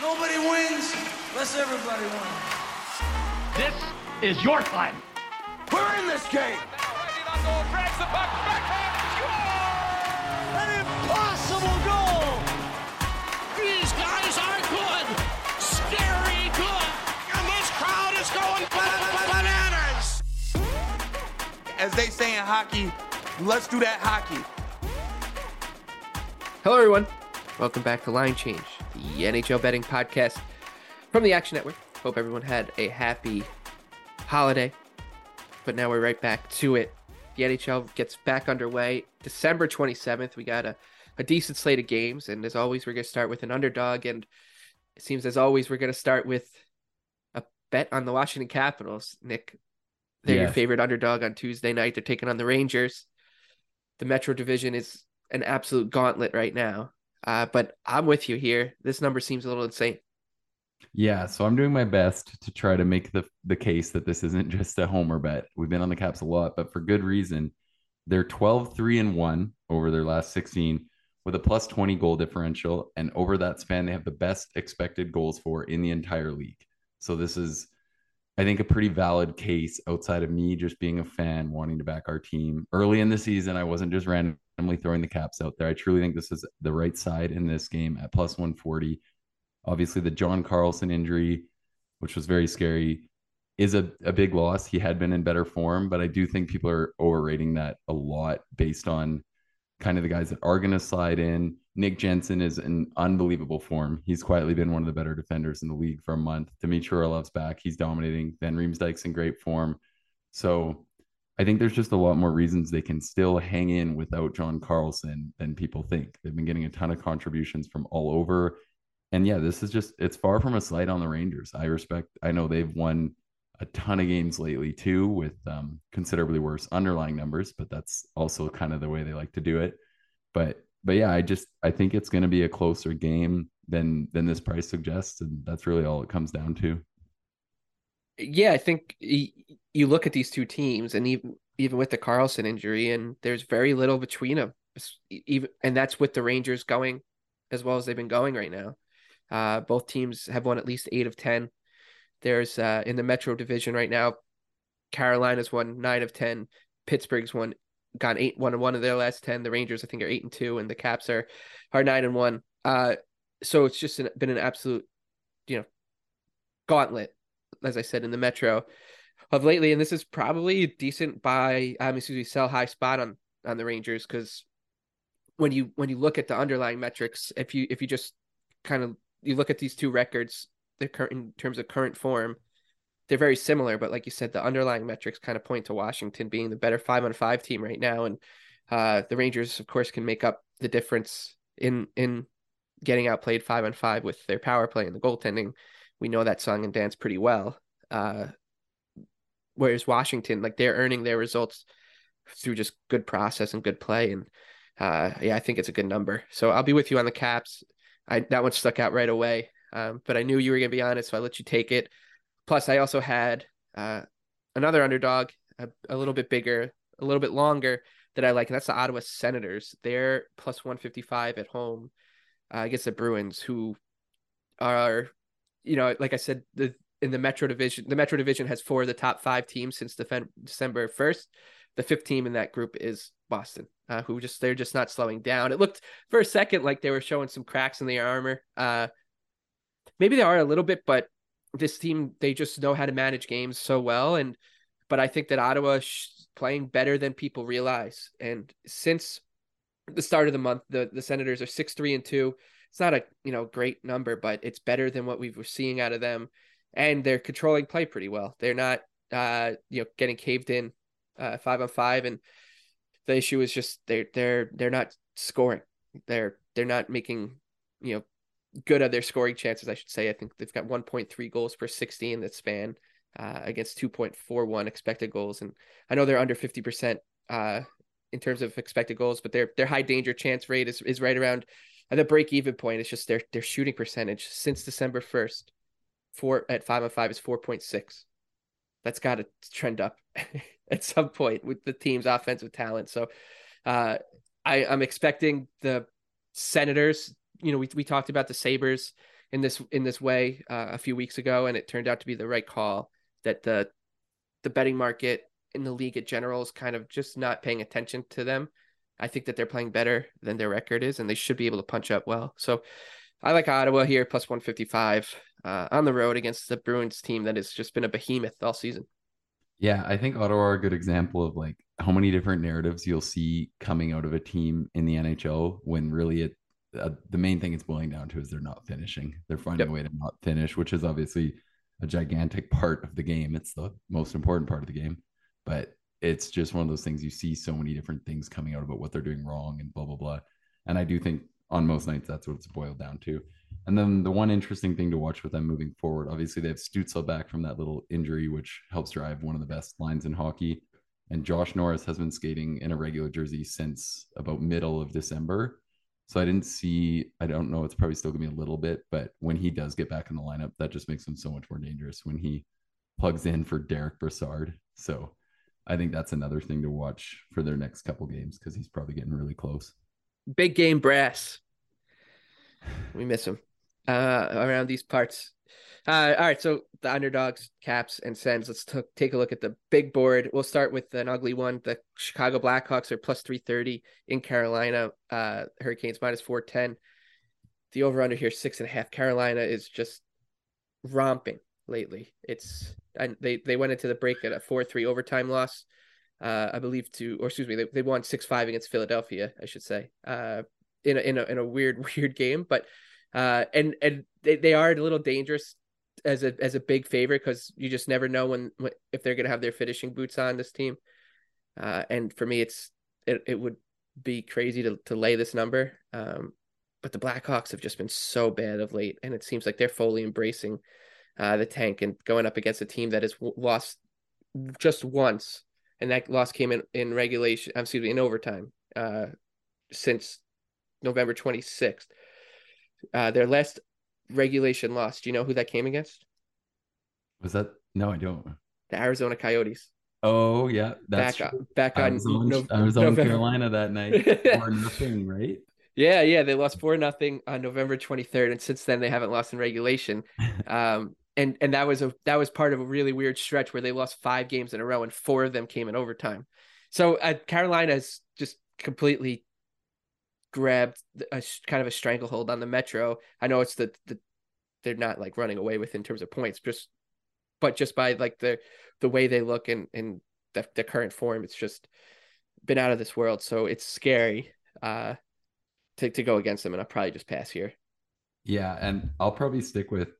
Nobody wins unless everybody wins. This is your time. We're in this game. An impossible goal! These guys are good. Scary good. And this crowd is going bananas. As they say in hockey, let's do that hockey. Hello, everyone. Welcome back to Line Change, the NHL betting podcast from the Action Network. Hope everyone had a happy holiday. But now we're right back to it. The NHL gets back underway December 27th. We got a, a decent slate of games. And as always, we're going to start with an underdog. And it seems, as always, we're going to start with a bet on the Washington Capitals. Nick, they're your favorite underdog on Tuesday night. They're taking on the Rangers. The Metro Division is an absolute gauntlet right now. Uh, but I'm with you here. This number seems a little insane. Yeah, so I'm doing my best to try to make the the case that this isn't just a homer bet. We've been on the Caps a lot, but for good reason. They're 12 3 and 1 over their last 16 with a plus 20 goal differential and over that span they have the best expected goals for in the entire league. So this is I think a pretty valid case outside of me just being a fan wanting to back our team. Early in the season, I wasn't just randomly throwing the caps out there. I truly think this is the right side in this game at plus 140. Obviously, the John Carlson injury, which was very scary, is a, a big loss. He had been in better form, but I do think people are overrating that a lot based on kind of the guys that are going to slide in. Nick Jensen is in unbelievable form. He's quietly been one of the better defenders in the league for a month. Dmitry Orlov's back. He's dominating. van Riemsdyk's in great form. So I think there's just a lot more reasons they can still hang in without John Carlson than people think. They've been getting a ton of contributions from all over. And yeah, this is just, it's far from a slight on the Rangers. I respect, I know they've won a ton of games lately too with um, considerably worse underlying numbers, but that's also kind of the way they like to do it. But, but yeah, I just, I think it's going to be a closer game than, than this price suggests. And that's really all it comes down to. Yeah, I think you look at these two teams, and even even with the Carlson injury, and there's very little between them. Even and that's with the Rangers going as well as they've been going right now. Uh, both teams have won at least eight of ten. There's uh, in the Metro Division right now. Carolina's won nine of ten. Pittsburgh's won gone eight one and one of their last ten. The Rangers I think are eight and two, and the Caps are are nine and one. Uh, so it's just an, been an absolute, you know, gauntlet as I said in the Metro of lately, and this is probably decent buy. Um, excuse me, sell high spot on on the Rangers because when you when you look at the underlying metrics, if you if you just kind of you look at these two records, the current in terms of current form, they're very similar. But like you said, the underlying metrics kind of point to Washington being the better five on five team right now, and uh, the Rangers, of course, can make up the difference in in getting outplayed five on five with their power play and the goaltending we know that song and dance pretty well. Uh, whereas Washington, like they're earning their results through just good process and good play. And uh, yeah, I think it's a good number. So I'll be with you on the Caps. I that one stuck out right away. Um, but I knew you were gonna be on it, so I let you take it. Plus, I also had uh, another underdog, a, a little bit bigger, a little bit longer that I like, and that's the Ottawa Senators. They're plus one fifty five at home uh, against the Bruins, who are you know, like I said, the in the Metro Division, the Metro Division has four of the top five teams since December first. The fifth team in that group is Boston, uh, who just they're just not slowing down. It looked for a second like they were showing some cracks in their armor. Uh, maybe they are a little bit, but this team they just know how to manage games so well. And but I think that Ottawa is playing better than people realize. And since the start of the month, the the Senators are six three and two it's not a you know great number, but it's better than what we were seeing out of them, and they're controlling play pretty well. They're not uh you know getting caved in uh five on five, and the issue is just they're they're they're not scoring. They're they're not making you know good of their scoring chances. I should say. I think they've got 1.3 goals per 60 in that span uh, against 2.41 expected goals, and I know they're under 50 percent uh in terms of expected goals, but their their high danger chance rate is is right around at the break even point, it's just their their shooting percentage since December first, four at five on five is four point six. That's got to trend up at some point with the team's offensive talent. So, uh, I I'm expecting the Senators. You know, we we talked about the Sabres in this in this way uh, a few weeks ago, and it turned out to be the right call. That the the betting market in the league at general is kind of just not paying attention to them. I think that they're playing better than their record is, and they should be able to punch up well. So I like Ottawa here plus 155 uh, on the road against the Bruins team that has just been a behemoth all season. Yeah, I think Ottawa are a good example of like how many different narratives you'll see coming out of a team in the NHL when really it uh, the main thing it's boiling down to is they're not finishing. They're finding yep. a way to not finish, which is obviously a gigantic part of the game. It's the most important part of the game, but it's just one of those things you see so many different things coming out about what they're doing wrong and blah blah blah. And I do think on most nights that's what it's boiled down to. And then the one interesting thing to watch with them moving forward, obviously they have Stützle back from that little injury, which helps drive one of the best lines in hockey. And Josh Norris has been skating in a regular jersey since about middle of December. So I didn't see, I don't know, it's probably still gonna be a little bit, but when he does get back in the lineup, that just makes him so much more dangerous when he plugs in for Derick Brassard. So I think that's another thing to watch for their next couple games because he's probably getting really close. Big game brass. We miss him uh, around these parts. Uh, all right, so the underdogs, caps, and sends. Let's t- take a look at the big board. We'll start with an ugly one. The Chicago Blackhawks are plus 330 in Carolina. Uh, Hurricanes minus 410. The over under here, six and a half. Carolina is just romping lately. It's and they they went into the break at a four three overtime loss, uh, I believe to or excuse me they, they won six five against Philadelphia I should say uh in a in a in a weird weird game. But uh and and they, they are a little dangerous as a as a big favorite because you just never know when, when if they're gonna have their finishing boots on this team, uh and for me it's it, it would be crazy to to lay this number um but the Blackhawks have just been so bad of late and it seems like they're fully embracing uh, the tank and going up against a team that has lost just once, and that loss came in in regulation. Excuse me, in overtime. Uh, since November twenty sixth, uh, their last regulation loss. Do you know who that came against? Was that no? I don't. The Arizona Coyotes. Oh yeah, that's back, true. back on. I was on, no, I was on Carolina that night. Or nothing, right? Yeah, yeah, they lost four nothing on November 23rd, and since then they haven't lost in regulation. Um, and and that was a that was part of a really weird stretch where they lost five games in a row and four of them came in overtime. So uh, Carolina's just completely grabbed a kind of a stranglehold on the Metro. I know it's the the they're not like running away with in terms of points, just but just by like the the way they look and and the, the current form, it's just been out of this world. So it's scary uh to to go against them, and I'll probably just pass here. Yeah, and I'll probably stick with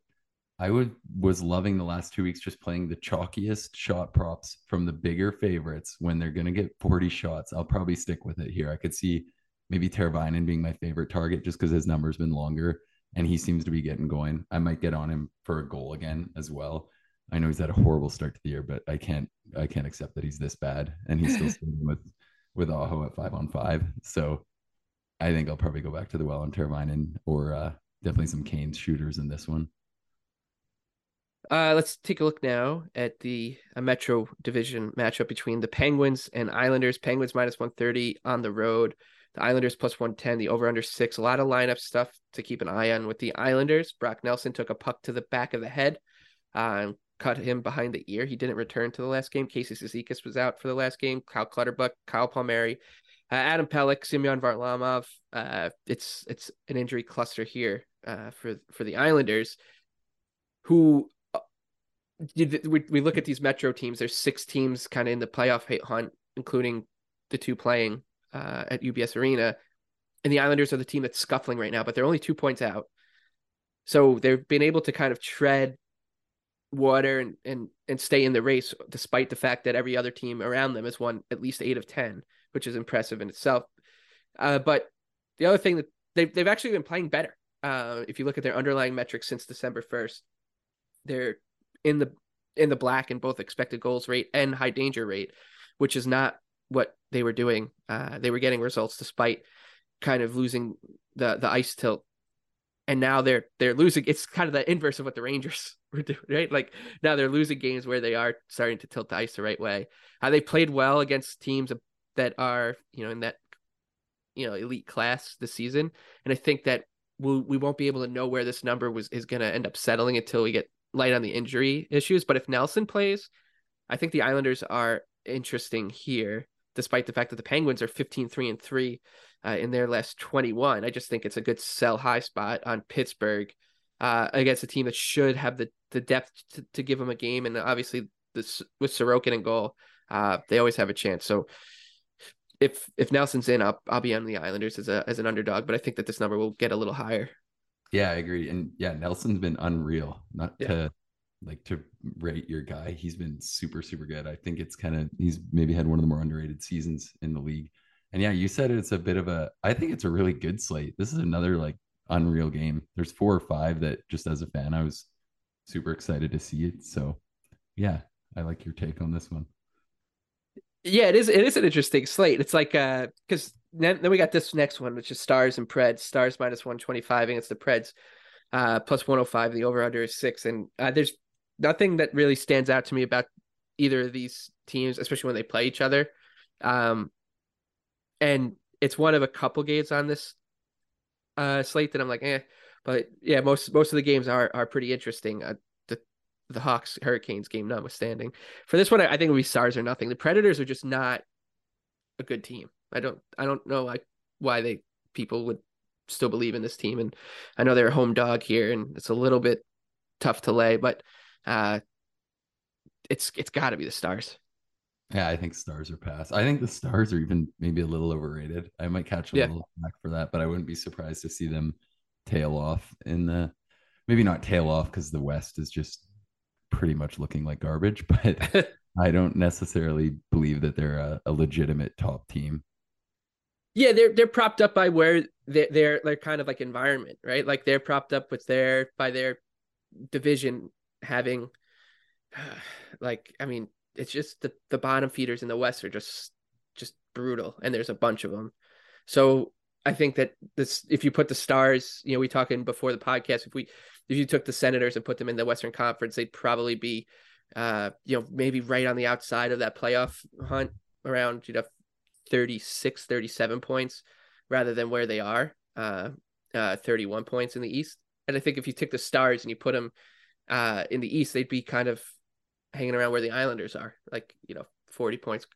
I would was loving the last two weeks just playing the chalkiest shot props from the bigger favorites when they're gonna get 40 shots. I'll probably stick with it here. I could see maybe Teravainen being my favorite target just because his number's been longer and he seems to be getting going. I might get on him for a goal again as well. I know he's had a horrible start to the year, but I can't I can't accept that he's this bad and he's still sitting with with Aho at five on five. So I think I'll probably go back to the well on Teravainen or uh, definitely some Canes shooters in this one. Uh, let's take a look now at the Metro Division matchup between the Penguins and Islanders. Penguins minus 130 on the road. The Islanders plus 110, the over under six. A lot of lineup stuff to keep an eye on with the Islanders. Brock Nelson took a puck to the back of the head uh, cut him behind the ear. He didn't return to the last game. Casey Cizikas was out for the last game. Cal Clutterbuck, Kyle Palmieri, uh, Adam Pelech, Semyon Varlamov. Uh, it's it's an injury cluster here uh, for for the Islanders, who we, look at these metro teams there's six teams kind of in the playoff hunt including the two playing uh, at ubs arena. And the islanders are the team that's scuffling right now but they're only two points out. So they've been able to kind of tread water and and and stay in the race despite the fact that every other team around them has won at least eight of ten which is impressive in itself. Uh, but the other thing that they've, they've actually been playing better uh, if you look at their underlying metrics since december 1st they're in the in the black in both expected goals rate and high danger rate, which is not what they were doing. Uh, they were getting results despite kind of losing the the ice tilt, and now they're they're losing. It's kind of the inverse of what the Rangers were doing, right? Like now they're losing games where they are starting to tilt the ice the right way. Uh, they played well against teams that are you know in that you know elite class this season, and I think that we'll, we won't be able to know where this number was is going to end up settling until we get light on the injury issues. But if Nelson plays, I think the Islanders are interesting here, despite the fact that the Penguins are 15 3 and 3 uh, in their last 21. I just think it's a good sell high spot on Pittsburgh uh, against a team that should have the, the depth to, to give them a game. And obviously, this with Sorokin in goal, uh, they always have a chance. So if if Nelson's in, I'll I'll be on the Islanders as a as an underdog, but I think that this number will get a little higher. Yeah, I agree. And yeah, Nelson's been unreal. Not yeah. to like to rate your guy. He's been super, super good. I think it's kind of he's maybe had one of the more underrated seasons in the league. And yeah, you said it's a bit of a I think it's a really good slate. This is another like unreal game. There's four or five that just as a fan, I was super excited to see it. So yeah, I like your take on this one. Yeah, it is. It is an interesting slate. It's like uh, because then, then we got this next one, which is Stars and Preds. Stars minus one twenty five against the Preds, uh, plus one hundred oh five. The over under is six, and uh, there's nothing that really stands out to me about either of these teams, especially when they play each other. Um, and it's one of a couple games on this uh slate that I'm like, eh. But yeah, most most of the games are are pretty interesting. Uh, the Hawks Hurricanes game notwithstanding. For this one, I think it would be stars or nothing. The Predators are just not a good team. I don't I don't know like why they people would still believe in this team. And I know they're a home dog here, and it's a little bit tough to lay, but uh, it's it's got to be the Stars. Yeah, I think Stars are past. I think the Stars are even maybe a little overrated. I might catch a yeah. little back for that, but I wouldn't be surprised to see them tail off in the maybe not tail off because the West is just pretty much looking like garbage, but I don't necessarily believe that they're a, a, legitimate top team. Yeah, they're they're propped up by where they're, they're they're kind of like environment, right? Like they're propped up with their by their division having, like I mean, it's just the the bottom feeders in the West are just just brutal, and there's a bunch of them. So I think that this, if you put the stars, you know, we talking before the podcast, if we if you took the Senators and put them in the Western Conference, they'd probably be, uh, you know, maybe right on the outside of that playoff hunt around, you know, 36, 37 points rather than where they are, uh, uh, 31 points in the East. And I think if you took the Stars and you put them uh, in the East, they'd be kind of hanging around where the Islanders are, like, you know, 40 points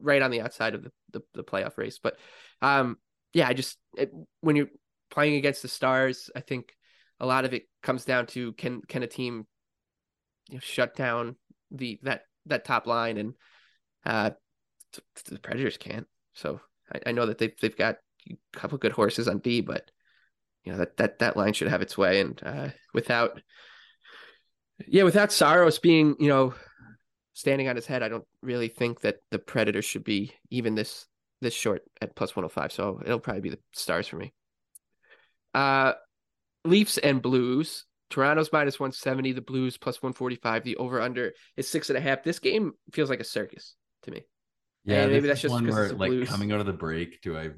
right on the outside of the, the, the playoff race. But um, yeah, I just, it, when you're playing against the Stars, I think a lot of it comes down to can can a team you know, shut down the that that top line and uh the Predators can't. So I, I know that they've they've got a couple good horses on D, but you know that that that line should have its way and uh without yeah without Saros being you know standing on his head, I don't really think that the Predators should be even this this short at plus 105. So it'll probably be the stars for me. Uh Leafs and Blues. Toronto's minus 170, the Blues plus 145. The over under is six and a half. This game feels like a circus to me. Yeah, and maybe that's just one where like Blues. coming out of the break, do I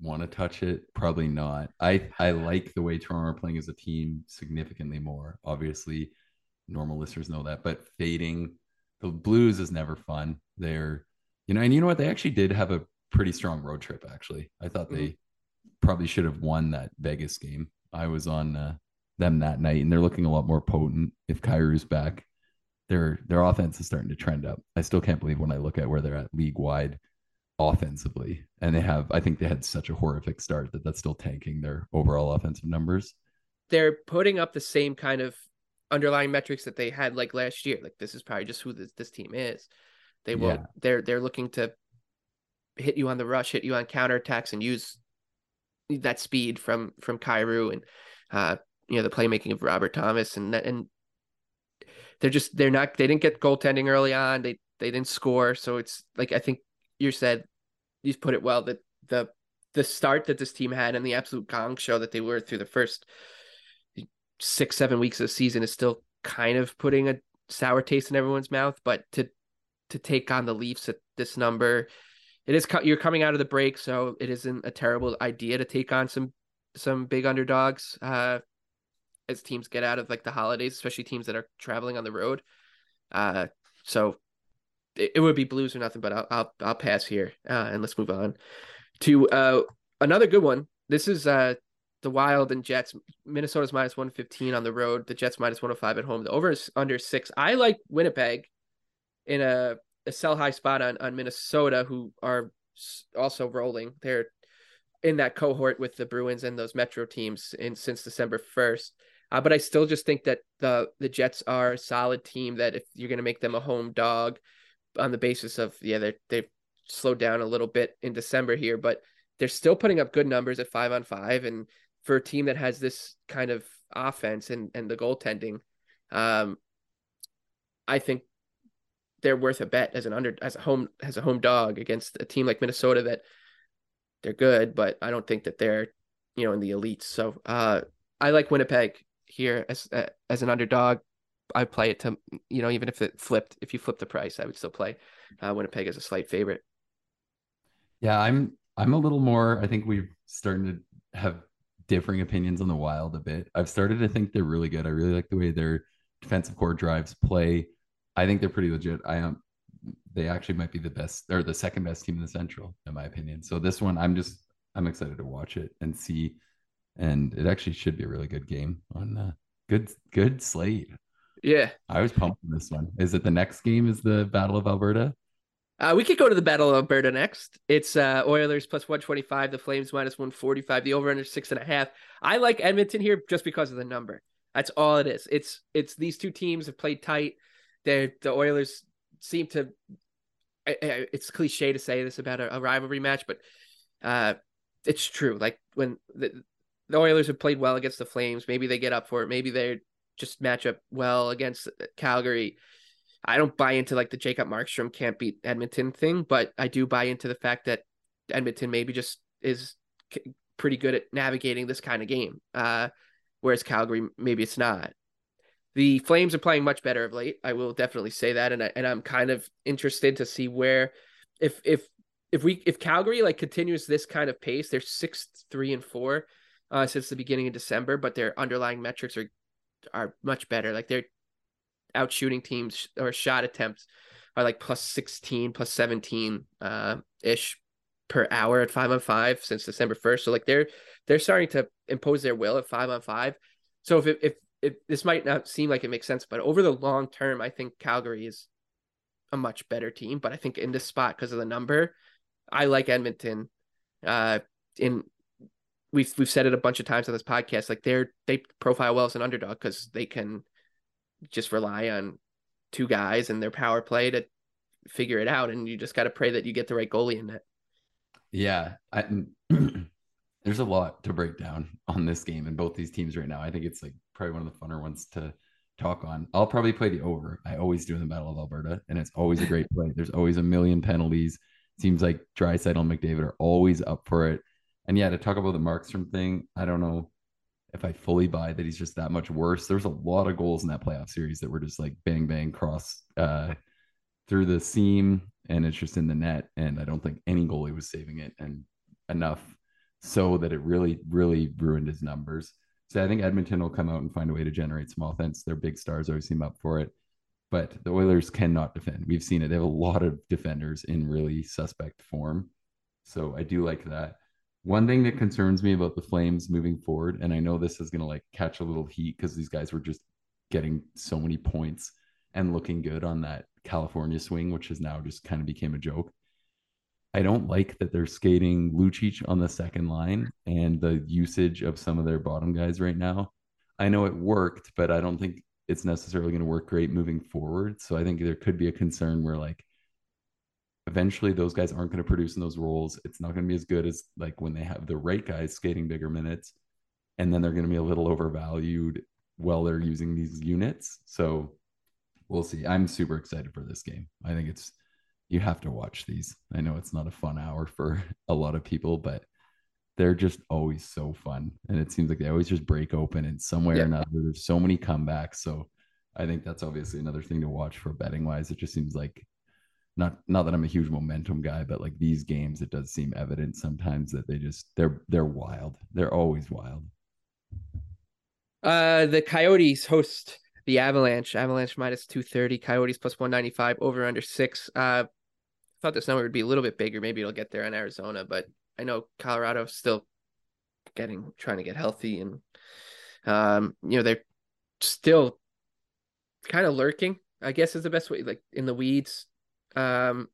want to touch it? Probably not. I I like the way Toronto are playing as a team significantly more. Obviously, normal listeners know that, but fading the Blues is never fun. They're you know, and you know what? They actually did have a pretty strong road trip. Actually, I thought they mm-hmm. probably should have won that Vegas game. I was on uh, them that night, and they're looking a lot more potent. If Kyrou's back, their their offense is starting to trend up. I still can't believe when I look at where they're at league wide offensively, and they have. I think they had such a horrific start that that's still tanking their overall offensive numbers. They're putting up the same kind of underlying metrics that they had like last year. Like this is probably just who this, this team is. They will. Yeah. They're they're looking to hit you on the rush, hit you on counterattacks, and use that speed from from Kyrou and uh you know the playmaking of Robert Thomas and and they're just they're not they didn't get goaltending early on. They they didn't score. So it's like I think you said you put it well that the the start that this team had and the absolute gong show that they were through the first six seven weeks of the season is still kind of putting a sour taste in everyone's mouth. But to to take on the Leafs at this number it is you're coming out of the break, so it isn't a terrible idea to take on some some big underdogs uh, as teams get out of like the holidays, especially teams that are traveling on the road. Uh, so it, it would be blues or nothing, but I'll I'll, I'll pass here uh, and let's move on to uh, another good one. This is uh, the Wild and Jets. Minnesota's minus 115 on the road. The Jets minus 105 at home. The over is under six. I like Winnipeg in a, a sell high spot on, on Minnesota, who are also rolling. They're in that cohort with the Bruins and those Metro teams in since December 1st. Uh, but I still just think that the the Jets are a solid team. That if you're going to make them a home dog, on the basis of yeah they they've slowed down a little bit in December here, but they're still putting up good numbers at five on five. And for a team that has this kind of offense and and the goaltending, um, I think they're worth a bet as an under as a home as a home dog against a team like Minnesota that they're good, but I don't think that they're you know in the elites. So uh, I like Winnipeg here as uh, as an underdog. I play it to you know even if it flipped, if you flip the price, I would still play uh, Winnipeg as a slight favorite. Yeah, I'm I'm a little more. I think we've starting to have differing opinions on the Wild a bit. I've started to think they're really good. I really like the way their defensive core drives play. I think they're pretty legit. I am. They actually might be the best or the second best team in the Central, in my opinion. So this one, I'm just I'm excited to watch it and see. And it actually should be a really good game on uh, good good slate. Yeah. I was pumped on this one. Is it the next game? Is the Battle of Alberta? Uh, we could go to the Battle of Alberta next. It's uh, Oilers plus 125, the Flames minus 145, the over under six and a half. I like Edmonton here just because of the number. That's all it is. It's it's these two teams have played tight. They're, the Oilers seem to. It's cliche to say this about a, a rivalry match, but uh, it's true. Like when the, the Oilers have played well against the Flames, maybe they get up for it. Maybe they're just match up well against Calgary. I don't buy into like the Jacob Markstrom can't beat Edmonton thing, but I do buy into the fact that Edmonton maybe just is pretty good at navigating this kind of game, uh, whereas Calgary maybe it's not. The Flames are playing much better of late. I will definitely say that, and I, and I'm kind of interested to see where, if if if we if Calgary like continues this kind of pace, they're six three and four uh, since the beginning of December, but their underlying metrics are are much better. Like they're out shooting teams or shot attempts are like plus 16, plus 17 uh, ish per hour at five on five since December 1st. So like they're they're starting to impose their will at five on five. So if if if this might not seem like it makes sense, but over the long term, I think Calgary is a much better team. But I think in this spot because of the number, I like Edmonton. Uh, in we've we've said it a bunch of times on this podcast. Like they're they profile well as an underdog because they can just rely on two guys and their power play to figure it out, and you just got to pray that you get the right goalie in it. Yeah, I, there's a lot to break down on this game and both these teams right now. I think it's like probably one of the funner ones to talk on. I'll probably play the over. I always do in the Battle of Alberta, and it's always a great play. There's always a million penalties. Seems like Draisaitl and McDavid are always up for it. And yeah, to talk about the Markstrom thing, I don't know if I fully buy that he's just that much worse. There's a lot of goals in that playoff series that were just like bang bang cross uh, through the seam, and it's just in the net. And I don't think any goalie was saving it and enough so that it really really ruined his numbers. So I think Edmonton will come out and find a way to generate some offense. Their big stars always seem up for it, but the Oilers cannot defend. We've seen it. They have a lot of defenders in really suspect form. So I do like that. One thing that concerns me about the Flames moving forward, and I know this is to like catch a little heat because these guys were just getting so many points and looking good on that California swing, which has now just kind of became a joke. I don't like that they're skating Lucic on the second line and the usage of some of their bottom guys right now. I know it worked, but I don't think it's necessarily going to work great moving forward. So I think there could be a concern where like eventually those guys aren't going to produce in those roles. It's not going to be as good as like when they have the right guys skating bigger minutes, and then they're going to be a little overvalued while they're using these units. So we'll see. I'm super excited for this game. I think it's you have to watch these. I know it's not a fun hour for a lot of people, but they're just always so fun. And it seems like they always just break open in some way yeah. or another. There's so many comebacks. So I think that's obviously another thing to watch for betting wise. It just seems like not not that I'm a huge momentum guy, but like these games, it does seem evident sometimes that they just they're they're wild. They're always wild. Uh, the Coyotes host the Avalanche. Avalanche minus two thirty. Coyotes plus one ninety five. Over under six. Uh, thought this number would be a little bit bigger. Maybe it'll get there in Arizona, but I know Colorado still getting trying to get healthy and um you know they're still kind of lurking i guess is the best way like in the weeds um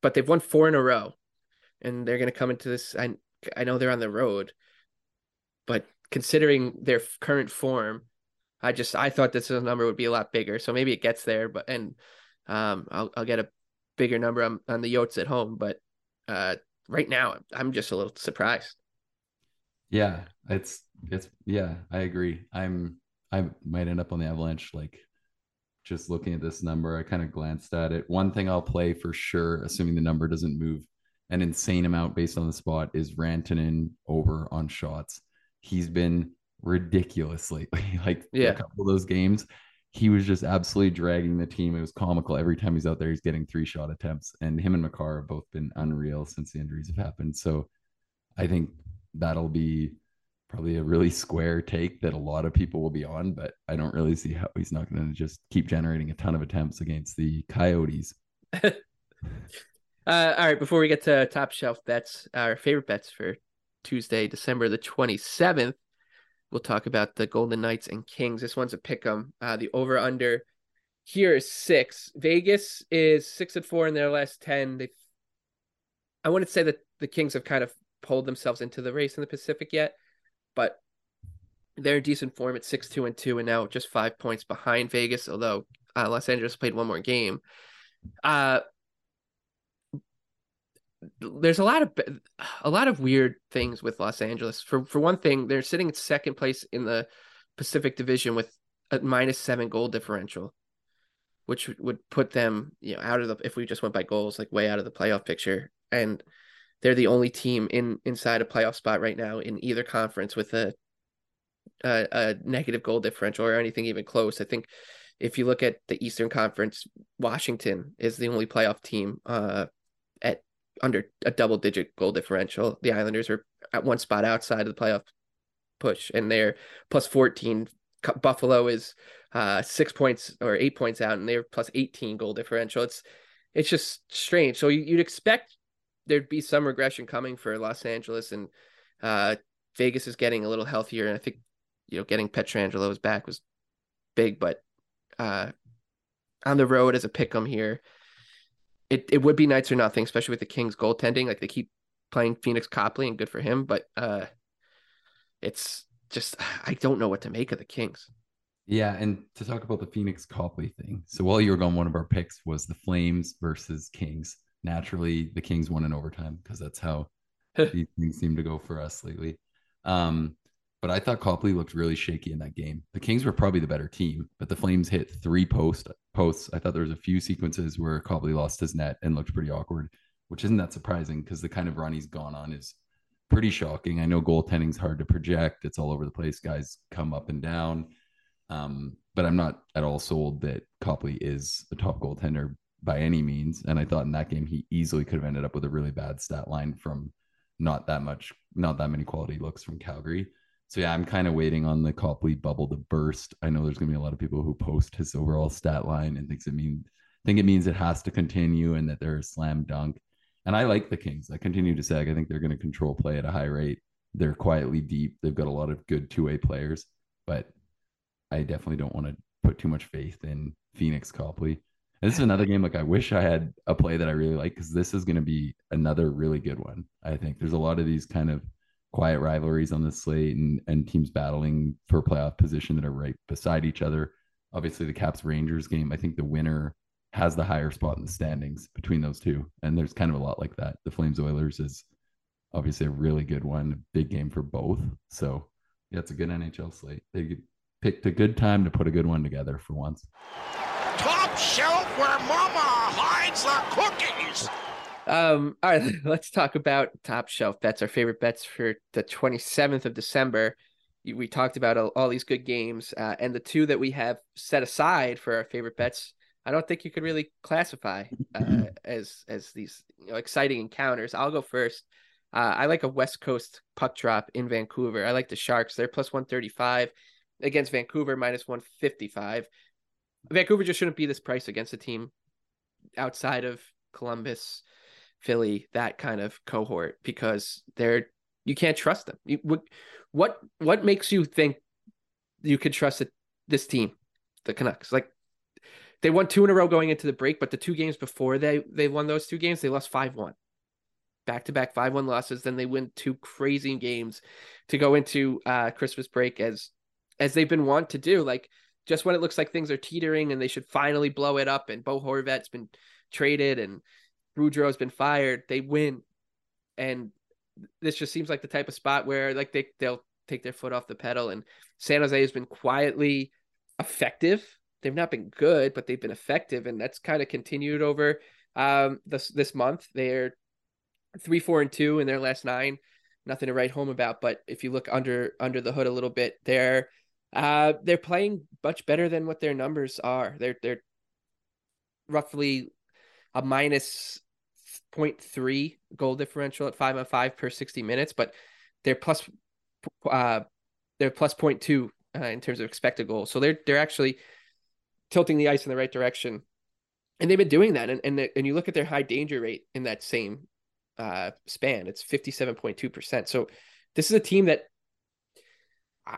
but they've won four in a row and they're going to come into this i i know they're on the road but considering their current form i just i thought this number would be a lot bigger so maybe it gets there but and um i'll, I'll get a bigger number on, on the yotes at home but uh right now i'm just a little surprised Yeah, it's it's yeah, I agree. I'm I might end up on the Avalanche like just looking at this number. I kind of glanced at it. One thing I'll play for sure, assuming the number doesn't move an insane amount based on the spot, is Rantanen over on shots. He's been ridiculous lately. like Yeah. a couple of those games, he was just absolutely dragging the team. It was comical. Every time he's out there, he's getting three shot attempts. And him and Makar have both been unreal since the injuries have happened. So I think that'll be probably a really square take that a lot of people will be on, but I don't really see how he's not going to just keep generating a ton of attempts against the Coyotes. Uh, all right, before we get to top shelf bets, our favorite bets for Tuesday, December the 27th, we'll talk about the Golden Knights and Kings. This one's a pick 'em. Uh, the over under here is six. Vegas is six and four in their last 10. They, I wouldn't say that the Kings have kind of pulled themselves into the race in the Pacific yet, but they're in decent form at six, two, and two, and now just five points behind Vegas, although uh, Los Angeles played one more game. Uh, there's a lot of a lot of weird things with Los Angeles. For for one thing, they're sitting in second place in the Pacific Division with a minus seven goal differential, which would put them you know out of the if we just went by goals like way out of the playoff picture. And they're the only team in inside a playoff spot right now in either conference with a a, a negative goal differential or anything even close. I think if you look at the Eastern Conference, Washington is the only playoff team uh, under a double digit goal differential. The Islanders are at one spot outside of the playoff push, and they're plus 14. Buffalo is uh, six points or eight points out, and they're plus 18 goal differential. It's it's just strange. So you, you'd expect there'd be some regression coming for Los Angeles, and uh, Vegas is getting a little healthier. And I think you know getting Pietrangelo's back was big, but uh, on the road as a pick 'em here it, it would be Knights or nothing, especially with the Kings goaltending. Like they keep playing Pheonix Copley and good for him, but uh it's just I don't know what to make of the Kings. Yeah, and to talk about the Pheonix Copley thing. So while you were gone, one of our picks was the Flames versus Kings. Naturally, the Kings won in overtime because that's how these things seem to go for us lately. Um, but I thought Copley looked really shaky in that game. The Kings were probably the better team, but the Flames hit three post posts. I thought there was a few sequences where Copley lost his net and looked pretty awkward, which isn't that surprising because the kind of run he's gone on is pretty shocking. I know goaltending's hard to project; it's all over the place. Guys come up and down, um, but I'm not at all sold that Copley is a top goaltender by any means. And I thought in that game he easily could have ended up with a really bad stat line from not that much, not that many quality looks from Calgary. So yeah, I'm kind of waiting on the Copley bubble to burst. I know there's going to be a lot of people who post his overall stat line and thinks it means think it means it has to continue and that they're a slam dunk. And I like the Kings. I continue to say I think they're going to control play at a high rate. They're quietly deep. They've got a lot of good two way players, but I definitely don't want to put too much faith in Pheonix Copley. And this is another game like I wish I had a play that I really like because this is going to be another really good one. I think there's a lot of these kind of quiet rivalries on the slate and, and teams battling for playoff position that are right beside each other. Obviously, the Caps Rangers game, I think the winner has the higher spot in the standings between those two. And there's kind of a lot like that. The Flames Oilers is obviously a really good one, a big game for both. So, yeah, it's a good NHL slate. They picked a good time to put a good one together for once. Top shelf where mama hides the cookies. Um, all right, let's talk about top shelf bets, our favorite bets for the 27th of December. We talked about all, these good games, uh, and the two that we have set aside for our favorite bets. I don't think you could really classify uh, as as these you know, exciting encounters. I'll go first. Uh, I like a West Coast puck drop in Vancouver. I like the Sharks. They're plus 135 against Vancouver, minus 155. Vancouver just shouldn't be this price against a team outside of Columbus, Philly, that kind of cohort, because they're You can't trust them. You, what what what makes you think you could trust this team, the Canucks? Like they won two in a row going into the break, but the two games before they they won those two games, they lost five one. Back to back five one losses. Then they win two crazy games to go into uh Christmas break as as they've been wont to do. Like just when it looks like things are teetering and they should finally blow it up, and Bo Horvat's been traded and Boudreau's been fired, they win. And this just seems like the type of spot where like they they'll take their foot off the pedal. And San Jose has been quietly effective. They've not been good, but they've been effective, and that's kind of continued over um this this month. They're three, four, and two in their last nine. Nothing to write home about. But if you look under under the hood a little bit, they're uh they're playing much better than what their numbers are. They're they're roughly a minus 0.3 goal differential at five on five per 60 minutes, but they're plus uh they're plus 0.2 uh, in terms of expected goals. So they're they're actually tilting the ice in the right direction. And they've been doing that. And and, and you look at their high danger rate in that same uh span, it's 57.2%. So this is a team that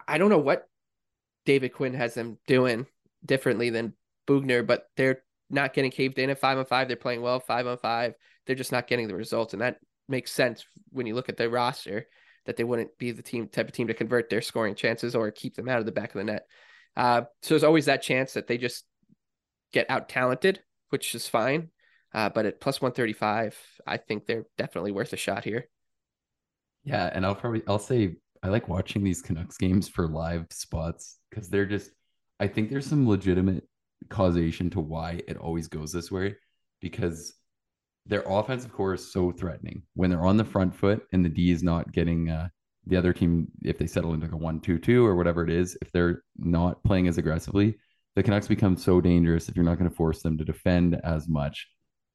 I don't know what David Quinn has them doing differently than Boughner, but they're not getting caved in at five on five. They're playing well five on five. They're just not getting the results, and that makes sense when you look at their roster that they wouldn't be the team type of team to convert their scoring chances or keep them out of the back of the net. Uh, so there's always that chance that they just get out talented, which is fine. Uh, but at plus 135, I think they're definitely worth a shot here. Yeah, and I'll probably I'll say I like watching these Canucks games for live spots because they're just I think there's some legitimate causation to why it always goes this way because their offensive core is so threatening. When they're on the front foot and the D is not getting uh, the other team if they settle into a one-two-two or whatever it is if they're not playing as aggressively the Canucks become so dangerous if you're not going to force them to defend as much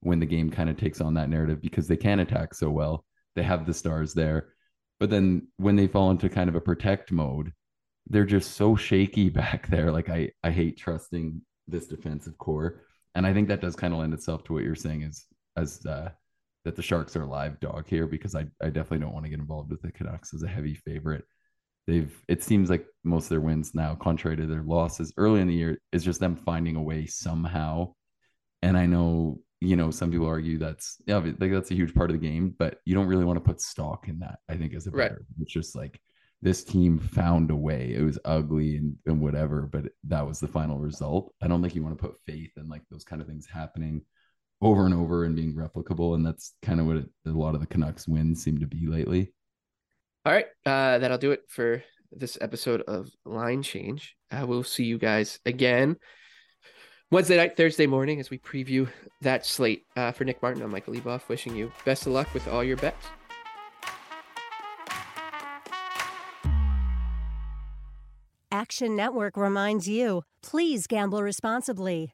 when the game kind of takes on that narrative because they can attack so well. They have the stars there. But then when they fall into kind of a protect mode they're just so shaky back there. Like I I hate trusting this defensive core. And I think that does kind of lend itself to what you're saying is as uh, that the Sharks are a live dog here because I, I definitely don't want to get involved with the Canucks as a heavy favorite. They've it seems like most of their wins now, contrary to their losses early in the year, is just them finding a way somehow. And I know you know some people argue that's yeah like that's a huge part of the game, but you don't really want to put stock in that. I think as a player, right. it's just like this team found a way. It was ugly and, and whatever, but that was the final result. I don't think you want to put faith in like those kind of things happening over and over and being replicable. And that's kind of what it, a lot of the Canucks wins seem to be lately. All right. Uh, that'll do it for this episode of Line Change. Uh, we'll see you guys again Wednesday night, Thursday morning as we preview that slate. Uh, for Nick Martin, I'm Michael Leboff, wishing you best of luck with all your bets. Action Network reminds you please gamble responsibly.